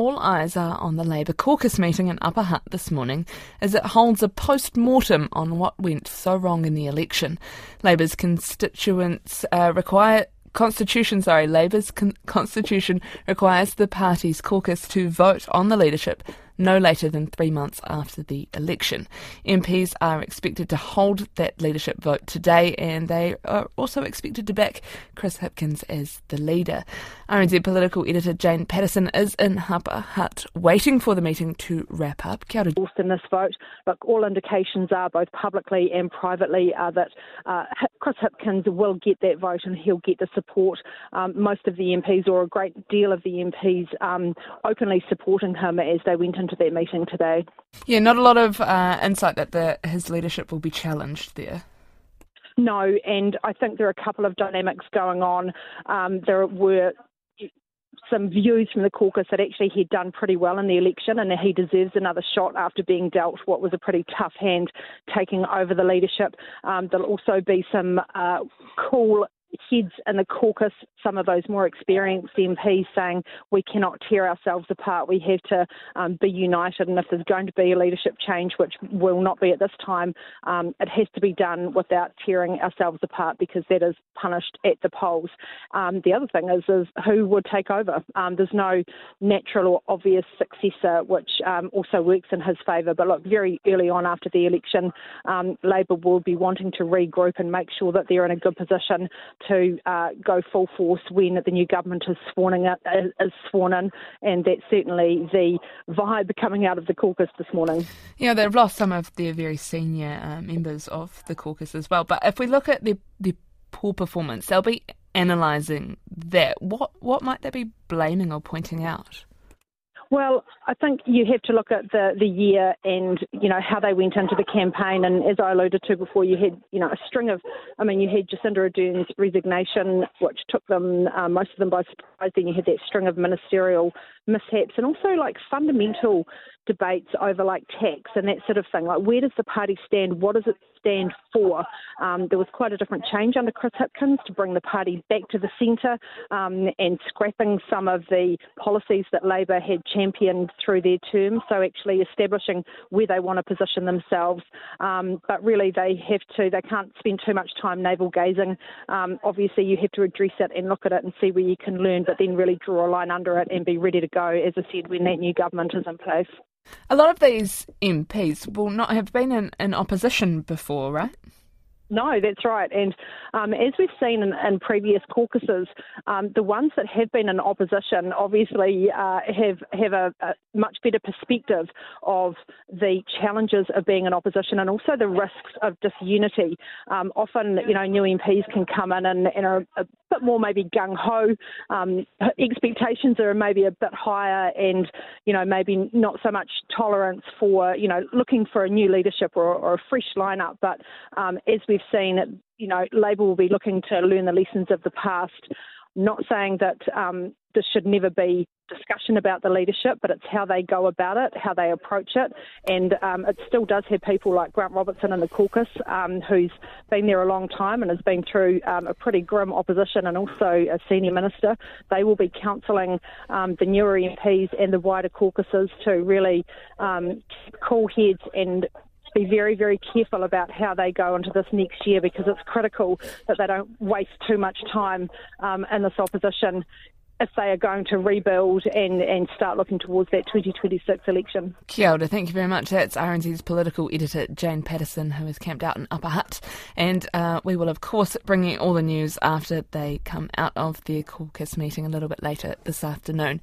all eyes are on the Labour caucus meeting in Upper Hutt this morning as it holds a post mortem on what went so wrong in the election. Labour's constituents uh, require constitution, sorry, Labour's con- constitution requires the party's caucus to vote on the leadership no later than three months after the election. MPs are expected to hold that leadership vote today and they are also expected to back Chris Hipkins as the leader. RNZ political editor Jane Patterson is in Upper Hutt waiting for the meeting to wrap up. Kia ora. In this vote, look, all indications are both publicly and privately are that uh, Chris Hipkins will get that vote and he'll get the support. Um, most of the MPs, or a great deal of the MPs, um, openly supporting him as they went into to their meeting today. Yeah, not a lot of uh, insight that the, his leadership will be challenged there. No, and I think there are a couple of dynamics going on. Um, there were some views from the caucus that actually he'd done pretty well in the election and that he deserves another shot after being dealt what was a pretty tough hand taking over the leadership. Um, there'll also be some uh, cool heads in the caucus, some of those more experienced MPs saying we cannot tear ourselves apart. We have to um, be united, and if there's going to be a leadership change, which will not be at this time, um, it has to be done without tearing ourselves apart because that is punished at the polls. Um, the other thing is, is who would take over. Um, there's no natural or obvious successor, which um, also works in his favour. But look, very early on after the election, um, Labour will be wanting to regroup and make sure that they're in a good position to uh, go full force when the new government is sworn in, is sworn in, and that's certainly the vibe coming out of the caucus this morning. Yeah, they've lost some of their very senior uh, members of the caucus as well. But if we look at the the poor performance, they'll be analysing that. What what might they be blaming or pointing out? Well, I think you have to look at the, the year and, you know, how they went into the campaign. And as I alluded to before, you had, you know, a string of, I mean, you had Jacinda Ardern's resignation, which took them, uh, most of them by surprise. Then you had that string of ministerial mishaps and also like fundamental debates over like tax and that sort of thing. Like, where does the party stand? What does it stand for? Um, there was quite a different change under Chris Hipkins to bring the party back to the centre um, and scrapping some of the policies that Labour had championed through their term. So, actually establishing where they want to position themselves. Um, but really, they have to, they can't spend too much time navel gazing. Um, obviously, you have to address it and look at it and see where you can learn, but then really draw a line under it and be ready to go, as I said, when that new government is in place. A lot of these MPs will not have been in, in opposition before, right? No, that's right. And um, as we've seen in, in previous caucuses, um, the ones that have been in opposition obviously uh, have have a, a, much better perspective of the challenges of being in opposition and also the risks of disunity. Um, often, you know, new MPs can come in and, and are bit more maybe gung ho. Um, expectations are maybe a bit higher, and you know, maybe not so much tolerance for you know looking for a new leadership or, or a fresh lineup. But um, as we've seen, you know, Labour will be looking to learn the lessons of the past. Not saying that um, this should never be discussion about the leadership, but it's how they go about it, how they approach it, and um, it still does have people like Grant Robertson in the caucus, um, who's been there a long time and has been through um, a pretty grim opposition, and also a senior minister. They will be counselling um, the newer MPs and the wider caucuses to really um, keep cool heads and be very, very careful about how they go into this next year because it's critical that they don't waste too much time um, in this opposition if they are going to rebuild and, and start looking towards that 2026 election. Kia ora, thank you very much. That's RNZ's political editor Jane Patterson, who is camped out in Upper Hutt. And uh, we will, of course, bring you all the news after they come out of their caucus meeting a little bit later this afternoon.